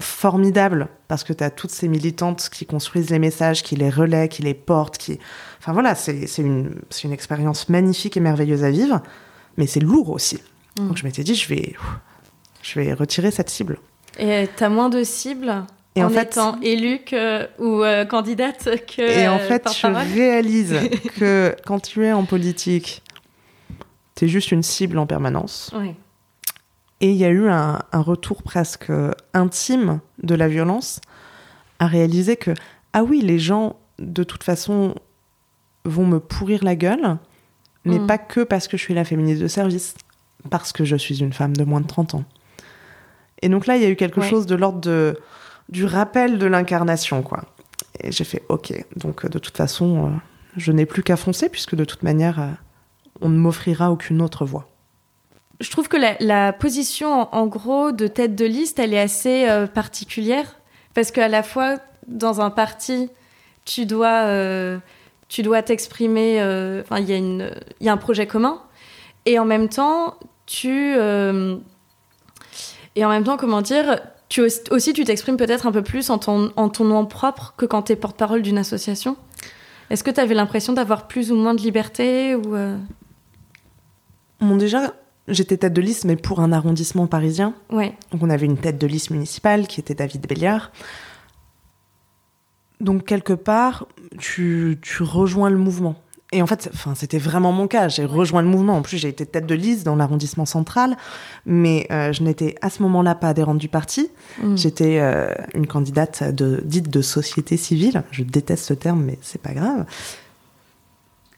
formidable, parce que tu as toutes ces militantes qui construisent les messages, qui les relaient, qui les portent, qui... Enfin voilà, c'est une, une expérience magnifique et merveilleuse à vivre, mais c'est lourd aussi. Hmm. Donc je m'étais dit, je vais, je vais retirer cette cible. Et tu as moins de cibles et en, fait, étant élue ou euh, candidate que Et en fait, je réalise que quand tu es en politique, tu es juste une cible en permanence. Et il y a eu un, un, retour presque intime de la violence à réaliser que, ah oui, les gens, de toute façon, vont me pourrir la gueule, mais mm. pas que parce que je suis la féministe de service, parce que je suis une femme de moins de 30 ans. Et donc là, il y a eu quelque chose de l'ordre de, du rappel de l'incarnation, quoi. Et j'ai fait OK. Donc de toute façon, euh, je n'ai plus qu'à foncer, puisque de toute manière, euh, on ne m'offrira aucune autre voie. Je trouve que la, position, en, gros, de tête de liste, elle est assez euh, particulière. Parce qu'à la fois, dans un parti, tu dois tu dois t'exprimer. Enfin, il y, y, a un projet commun. Et en même temps, tu et en même temps, comment dire, tu aussi, tu t'exprimes peut-être un peu plus en ton, en ton nom propre que quand tu es porte-parole d'une association. Est-ce que tu avais l'impression d'avoir plus ou moins de liberté ou euh? Bon, déjà, j'étais tête de liste, mais pour un arrondissement parisien. Ouais. Donc, on avait une tête de liste municipale qui était David Béliard. Donc, quelque part, tu, tu rejoins le mouvement. Et en fait, enfin, c'était vraiment mon cas. J'ai rejoint le mouvement. En plus, j'ai été tête de liste dans l'arrondissement central, mais euh, je n'étais à ce moment-là pas adhérente du parti. Mm. J'étais euh, une candidate de, dite de société civile. Je déteste ce terme, mais c'est pas grave.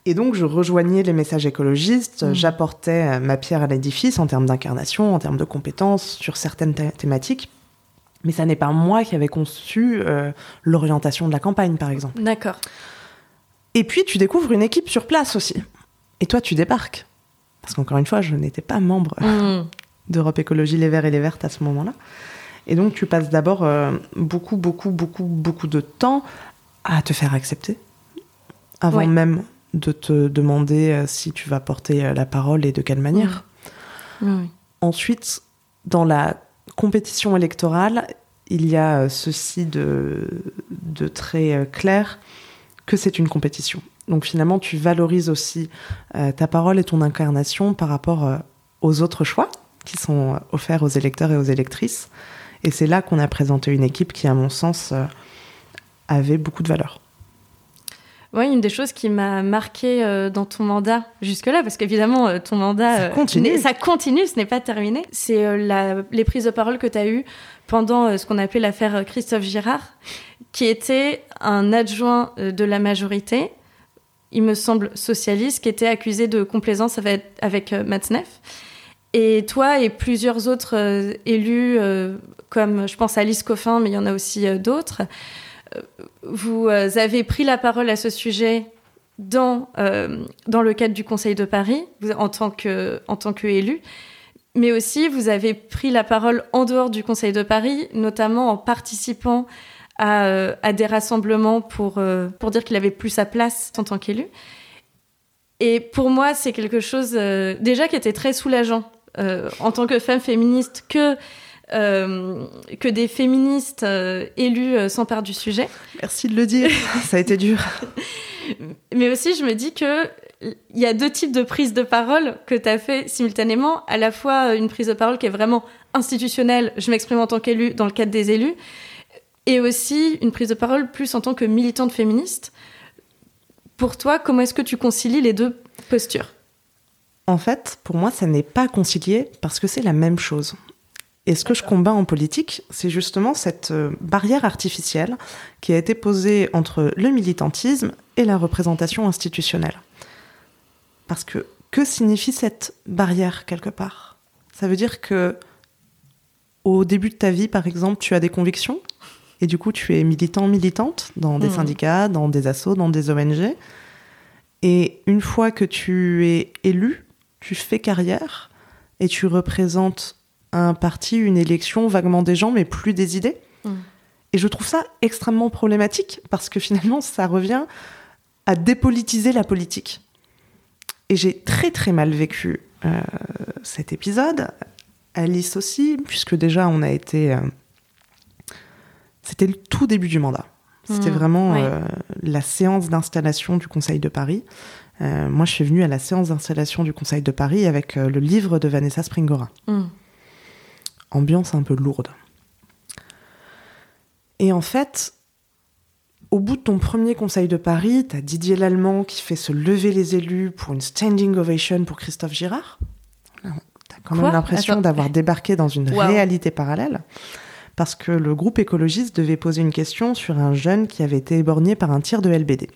Et donc, je rejoignais les messages écologistes. Mm. J'apportais euh, ma pierre à l'édifice en termes d'incarnation, en termes de compétences sur certaines thématiques. Mais ça n'est pas moi qui avais conçu l'orientation de la campagne, par exemple. D'accord. Et puis tu découvres une équipe sur place aussi. Et toi, tu débarques. Parce qu'encore une fois, je n'étais pas membre mm. d'Europe Écologie Les Verts et les Vertes à ce moment-là. Et donc, tu passes d'abord euh, beaucoup, beaucoup, beaucoup, beaucoup de temps à te faire accepter, avant même de te demander euh, si tu vas porter euh, la parole et de quelle manière. Mm. Ensuite, dans la compétition électorale, il y a ceci de, de très clair que c'est une compétition. Donc finalement, tu valorises aussi euh, ta parole et ton incarnation par rapport euh, aux autres choix qui sont euh, offerts aux électeurs et aux électrices. Et c'est là qu'on a présenté une équipe qui, à mon sens, euh, avait beaucoup de valeur. Oui, une des choses qui m'a marqué dans ton mandat jusque-là, parce qu'évidemment, ton mandat ça continue. ça continue, ce n'est pas terminé. C'est les prises de parole que tu as eues pendant ce qu'on appelait l'affaire Christophe Girard, qui était un adjoint de la majorité, il me semble socialiste, qui était accusé de complaisance avec, avec Matzneff. Et toi et plusieurs autres euh, élus, euh, comme je pense Alice Coffin, mais il y en a aussi euh, d'autres, vous avez pris la parole à ce sujet dans, dans le cadre du Conseil de Paris, en tant qu'élu, mais aussi vous avez pris la parole en dehors du Conseil de Paris, notamment en participant à, à des rassemblements pour, pour dire qu'il avait plus sa place en tant qu'élu. Et pour moi, c'est quelque chose déjà qui était très soulageant euh, en tant que femme féministe que euh, que des féministes euh, élus s'emparent du sujet. Merci de le dire, ça a été dur. Mais aussi, je me dis que il y a deux types de prises de parole que tu as fait simultanément. À la fois une prise de parole qui est vraiment institutionnelle, je m'exprime en tant qu'élu dans le cadre des élus, et aussi une prise de parole plus en tant que militante féministe. Pour toi, comment est-ce que tu concilies les deux postures? En fait, pour moi, ça n'est pas concilié parce que c'est la même chose. Et ce que je combats en politique, c'est justement cette euh, barrière artificielle qui a été posée entre le militantisme et la représentation institutionnelle. Parce que que signifie cette barrière quelque part? Ça veut dire que au début de ta vie, par exemple, tu as des convictions et du coup tu es militant, militante dans des mmh. syndicats, dans des assos, dans des ONG. Et une fois que tu es élu, tu fais carrière et tu représentes un parti, une élection, vaguement des gens, mais plus des idées. Mm. Et je trouve ça extrêmement problématique parce que finalement, ça revient à dépolitiser la politique. Et j'ai très très mal vécu euh, cet épisode. Alice aussi, puisque déjà on a été. Euh, c'était le tout début du mandat. C'était mm. vraiment euh, la séance d'installation du Conseil de Paris. Moi, je suis venue à la séance d'installation du Conseil de Paris avec le livre de Vanessa Springora. Mm. Ambiance un peu lourde. Et en fait, au bout de ton premier Conseil de Paris, tu as Didier Lallemand qui fait se lever les élus pour une standing ovation pour Christophe Girard? Tu as quand même l'impression d'avoir débarqué dans une réalité parallèle. Parce que le groupe écologiste devait poser une question sur un jeune qui avait été éborgné par un tir de LBD.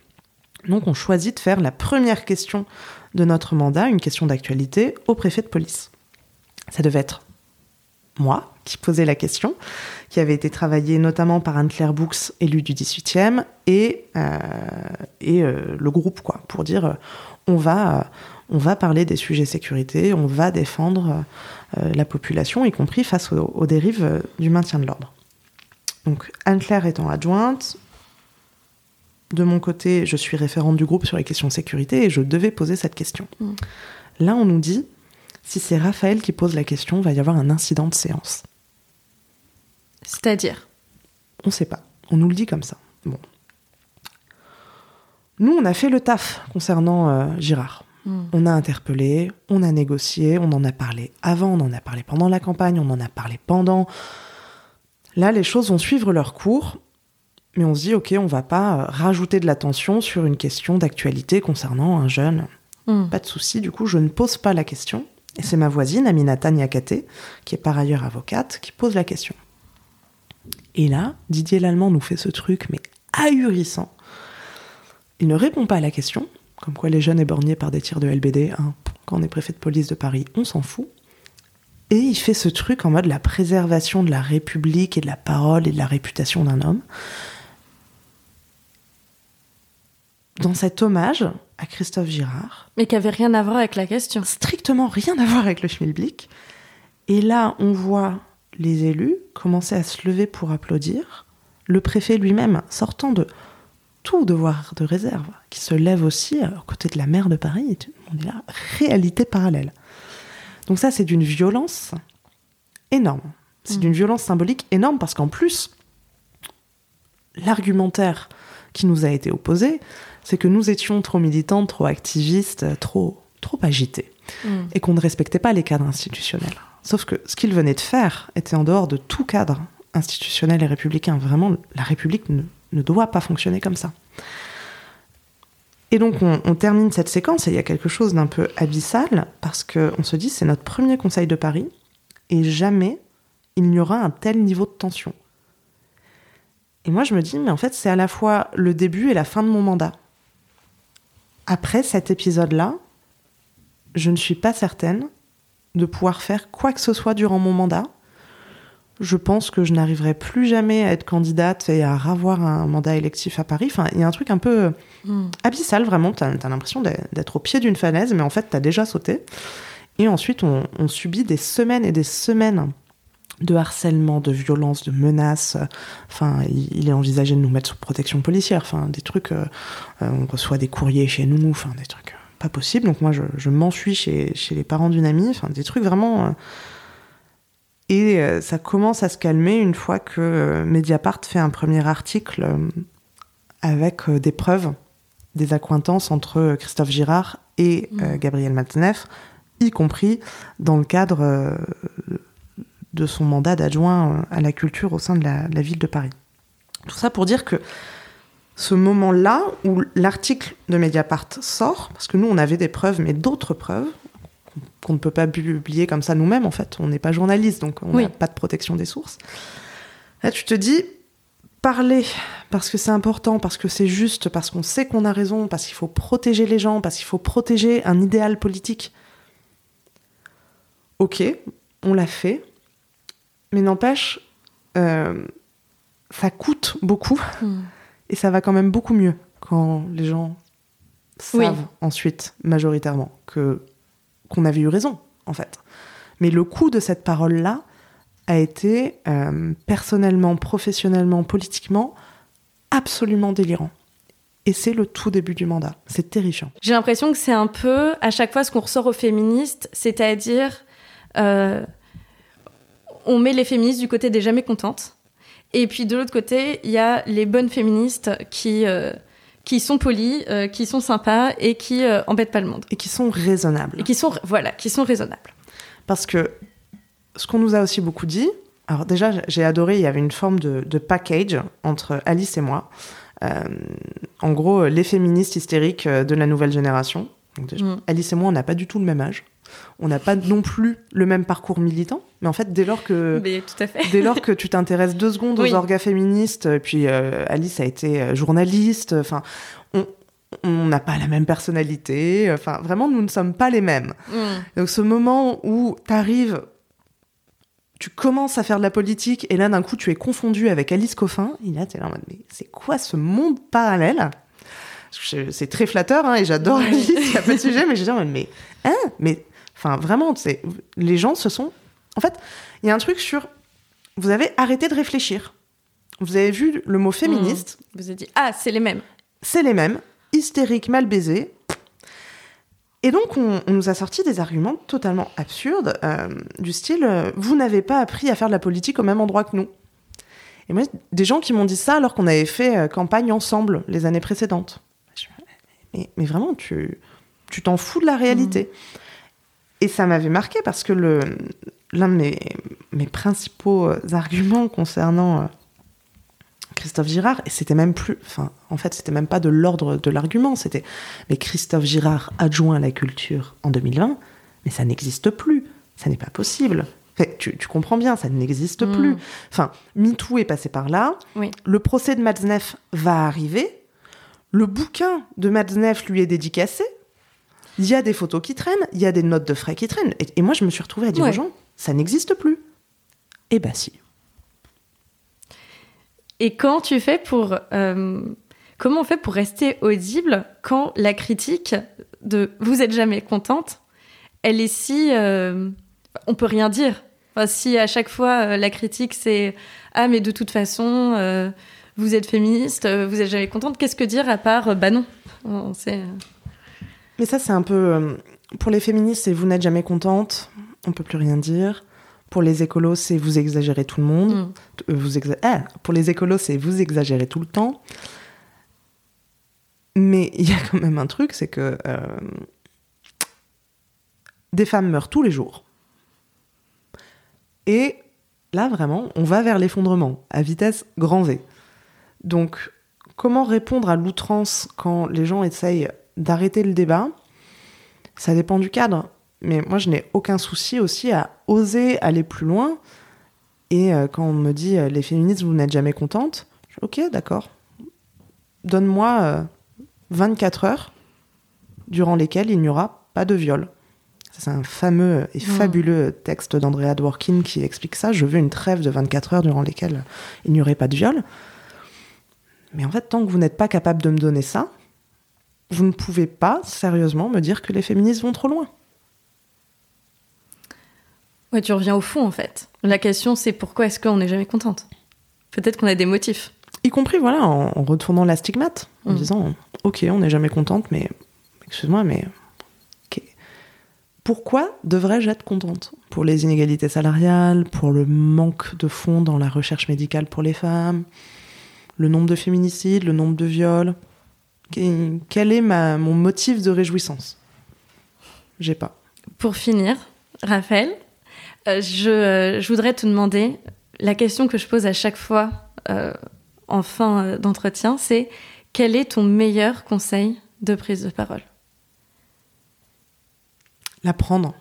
Donc on choisit de faire la première question de notre mandat, une question d'actualité, au préfet de police. Ça devait être moi qui posais la question, qui avait été travaillée notamment par Anne-Claire Books, élue du 18e, et, euh, et euh, le groupe, quoi, pour dire euh, on, va, on va parler des sujets sécurité, on va défendre la population, y compris face aux, aux dérives du maintien de l'ordre. Donc Anne-Claire étant adjointe, de mon côté, je suis référente du groupe sur les questions de sécurité et je devais poser cette question. Mm. Là, on nous dit, si c'est Raphaël qui pose la question, il va y avoir un incident de séance. C'est-à-dire On ne sait pas. On nous le dit comme ça. Bon. Nous, on a fait le taf concernant euh, Girard. Mm. On a interpellé, on a négocié, on en a parlé avant, on en a parlé pendant la campagne, on en a parlé pendant. Là, les choses vont suivre leur cours mais on se dit, ok, on va pas rajouter de l'attention sur une question d'actualité concernant un jeune. Hmm. Pas de souci, du coup, je ne pose pas la question. Et c'est ma voisine, Aminata Niakate, qui est par ailleurs avocate, qui pose la question. Et là, Didier Lallemand nous fait ce truc, mais ahurissant. Il ne répond pas à la question, comme quoi les jeunes éborgnés par des tirs de LBD, hein, quand on est préfet de police de Paris, on s'en fout. Et il fait ce truc en mode la préservation de la République et de la parole et de la réputation d'un homme. dans cet hommage à Christophe Girard. Mais qui avait rien à voir avec la question. Strictement rien à voir avec le schmilblick. Et là, on voit les élus commencer à se lever pour applaudir. Le préfet lui-même, sortant de tout devoir de réserve, qui se lève aussi à côté de la maire de Paris. On est là, réalité parallèle. Donc ça, c'est d'une violence énorme. C'est mmh. d'une violence symbolique énorme parce qu'en plus, l'argumentaire qui nous a été opposé, c'est que nous étions trop militantes, trop activistes, trop, trop agitées, mm. et qu'on ne respectait pas les cadres institutionnels. Sauf que ce qu'ils venaient de faire était en dehors de tout cadre institutionnel et républicain. Vraiment, la République ne, ne doit pas fonctionner comme ça. Et donc on, on, termine cette séquence et il y a quelque chose d'un peu abyssal parce qu'on se dit c'est notre premier Conseil de Paris et jamais il n'y aura un tel niveau de tension. Et moi je me dis mais en fait c'est à la fois le début et la fin de mon mandat. Après cet épisode-là, je ne suis pas certaine de pouvoir faire quoi que ce soit durant mon mandat. Je pense que je n'arriverai plus jamais à être candidate et à avoir un mandat électif à Paris. Enfin, il y a un truc un peu mm. abyssal, vraiment. Tu as, as l'impression d'être au pied d'une falaise, mais en fait, tu as déjà sauté. Et ensuite, on, on, subit des semaines et des semaines de harcèlement, de violence, de menaces. Enfin, il, est envisagé de nous mettre sous protection policière. Enfin, des trucs. Euh, on reçoit des courriers chez nous. Enfin, des trucs pas possible. Donc moi, je, je m'enfuis chez, chez les parents d'une amie. Enfin, des trucs vraiment. Euh... Et euh, ça commence à se calmer une fois que euh, Mediapart fait un premier article avec des preuves, des accointances entre Christophe Girard et mmh. Gabriel Matzneff, y compris dans le cadre de son mandat d'adjoint à la culture au sein de la, de la ville de Paris. Tout ça pour dire que ce moment-là où l'article de Mediapart sort, parce que nous on avait des preuves, mais d'autres preuves, qu'on ne peut pas publier comme ça nous-mêmes, en fait, on n'est pas journaliste, donc on n'a oui. pas de protection des sources. Là, tu te dis, parler, parce que c'est important, parce que c'est juste, parce qu'on sait qu'on a raison, parce qu'il faut protéger les gens, parce qu'il faut protéger un idéal politique. Ok, on l'a fait, mais n'empêche, euh, ça coûte beaucoup. Mm. Et ça va quand même beaucoup mieux quand les gens savent oui. ensuite, majoritairement, que qu'on avait eu raison, en fait. Mais le coût de cette parole-là a été euh, personnellement, professionnellement, politiquement, absolument délirant. Et c'est le tout début du mandat. C'est terrifiant. J'ai l'impression que c'est un peu, à chaque fois, ce qu'on ressort aux féministes, c'est-à-dire, euh, on met les féministes du côté des jamais contentes. Et puis de l'autre côté, il y a les bonnes féministes qui, euh, qui sont polies, euh, qui sont sympas et qui euh, embêtent pas le monde. Et qui sont raisonnables. Et qui sont, voilà, qui sont raisonnables. Parce que ce qu'on nous a aussi beaucoup dit, alors déjà j'ai adoré, il y avait une forme de, de package entre Alice et moi. Euh, en gros, les féministes hystériques de la nouvelle génération. Donc déjà, mm. Alice et moi, on n'a pas du tout le même âge on n'a pas non plus le même parcours militant, mais en fait, dès lors que, dès lors que tu t'intéresses deux secondes oui. aux orgas féministes, et puis euh, Alice a été euh, journaliste, enfin, on n'a pas la même personnalité, enfin, vraiment, nous ne sommes pas les mêmes. Mm. Donc, ce moment où tu arrives, tu commences à faire de la politique, et là, d'un coup, tu es confondu avec Alice Coffin, et là, tu es là en mode, mais c'est quoi ce monde parallèle? C'est très flatteur hein, et j'adore Alice, il n'y a pas de sujet, mais je dis, mais, hein, mais Enfin, vraiment, les gens se sont. En fait, il y a un truc sur. Vous avez arrêté de réfléchir. Vous avez vu le mot féministe. Mmh. Vous avez dit ah, c'est les mêmes. C'est les mêmes. Hystérique, mal baisé. Et donc, on, on, nous a sorti des arguments totalement absurdes, euh, du style euh, Vous n'avez pas appris à faire de la politique au même endroit que nous. Et moi, des gens qui m'ont dit ça alors qu'on avait fait euh, campagne ensemble les années précédentes. Mais, mais vraiment, tu t'en fous de la réalité. Mmh. Et ça m'avait marqué parce que l'un de mes, mes, principaux euh, arguments concernant euh, Christophe Girard, et c'était même plus, enfin, en fait, c'était même pas de l'ordre de l'argument, c'était, mais Christophe Girard adjoint à la culture en 2020, mais ça n'existe plus, ça n'est pas possible. Fait, tu, tu, comprends bien, ça n'existe mmh. plus. Enfin, MeToo est passé par là, oui. le procès de Matzneff va arriver, le bouquin de Matzneff lui est dédicacé, il y a des photos qui traînent, il y a des notes de frais qui traînent. Et, et moi, je me suis retrouvée à dire ouais. aux gens, ça n'existe plus. Eh ben si. Et quand tu fais pour... Euh, comment on fait pour rester audible quand la critique de « vous êtes jamais contente », elle est si... Euh, on peut rien dire. Enfin, si à chaque fois, euh, la critique, c'est « ah, mais de toute façon, euh, vous êtes féministe, vous êtes jamais contente », qu'est-ce que dire à part « bah non ». C'est... Mais ça, c'est un peu. Euh, pour les féministes, c'est vous n'êtes jamais contente, on peut plus rien dire. Pour les écolos, c'est vous exagérez tout le monde. Mm. Vous exa... ah, pour les écolos, c'est vous exagérez tout le temps. Mais il y a quand même un truc, c'est que euh, des femmes meurent tous les jours. Et Là, vraiment, on va vers l'effondrement, à vitesse grand V. Donc, comment répondre à l'outrance quand les gens essayent d'arrêter le débat Ça dépend du cadre. Mais moi, je n'ai aucun souci aussi à oser aller plus loin. Et euh, quand on me dit euh, les féministes, vous n'êtes jamais contentes, je dis ok, d'accord. Donne-moi 24 euh, heures durant lesquelles il n'y aura pas de viol. C'est un fameux et fabuleux texte d'Andrea Dworkin qui explique ça. Je veux une trêve de 24 heures durant lesquelles il n'y aurait pas de viol. Mais en fait, tant que vous n'êtes pas capable de me donner ça, vous ne pouvez pas sérieusement me dire que les féministes vont trop loin. Ouais, tu reviens au fond en fait. La question c'est pourquoi est-ce qu'on n'est jamais contente? Peut-être qu'on a des motifs. Y compris voilà en, retournant la stigmate, en mm. disant ok on n'est jamais contente, mais excuse-moi mais pourquoi devrais-je être contente? Pour les inégalités salariales, pour le manque de fonds dans la recherche médicale pour les femmes, le nombre de féminicides, le nombre de viols. Quel est ma, mon motif de réjouissance? J'ai pas. Pour finir, Raphaël, euh, je, je, voudrais te demander la question que je pose à chaque fois euh, en fin euh, d'entretien, c'est quel est ton meilleur conseil de prise de parole? L'apprendre.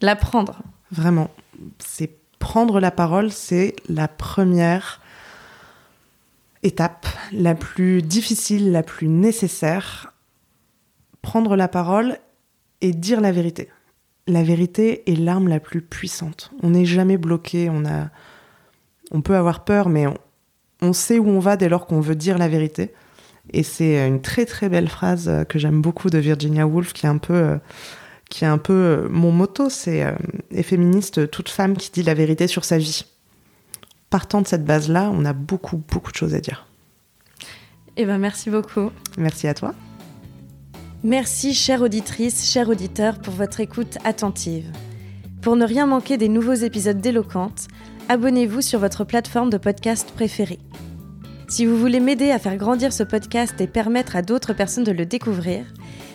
L'apprendre. Vraiment. C'est prendre la parole, c'est la première étape, la plus difficile, la plus nécessaire. Prendre la parole et dire la vérité. La vérité est l'arme la plus puissante. On n'est jamais bloqué, on peut avoir peur mais on, sait où on va dès lors qu'on veut dire la vérité. Et c'est une très très belle phrase que j'aime beaucoup de Virginia Woolf qui est un peu euh, qui est euh, mon motto, c'est euh, féministe, toute femme qui dit la vérité sur sa vie. Partant de cette base-là, on a beaucoup, beaucoup de choses à dire. Eh ben, merci beaucoup. Merci à toi. Merci, chère auditrice, chers auditeurs, pour votre écoute attentive. Pour ne rien manquer des nouveaux épisodes d'Éloquente, abonnez-vous sur votre plateforme de podcast préférée. Si vous voulez m'aider à faire grandir ce podcast et permettre à d'autres personnes de le découvrir,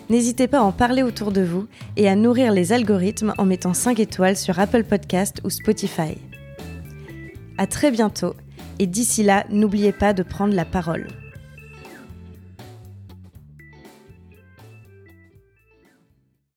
N'hésitez pas à en parler autour de vous et à nourrir les algorithmes en mettant 5 étoiles sur Apple Podcast ou Spotify. À très bientôt et d'ici là, n'oubliez pas de prendre la parole.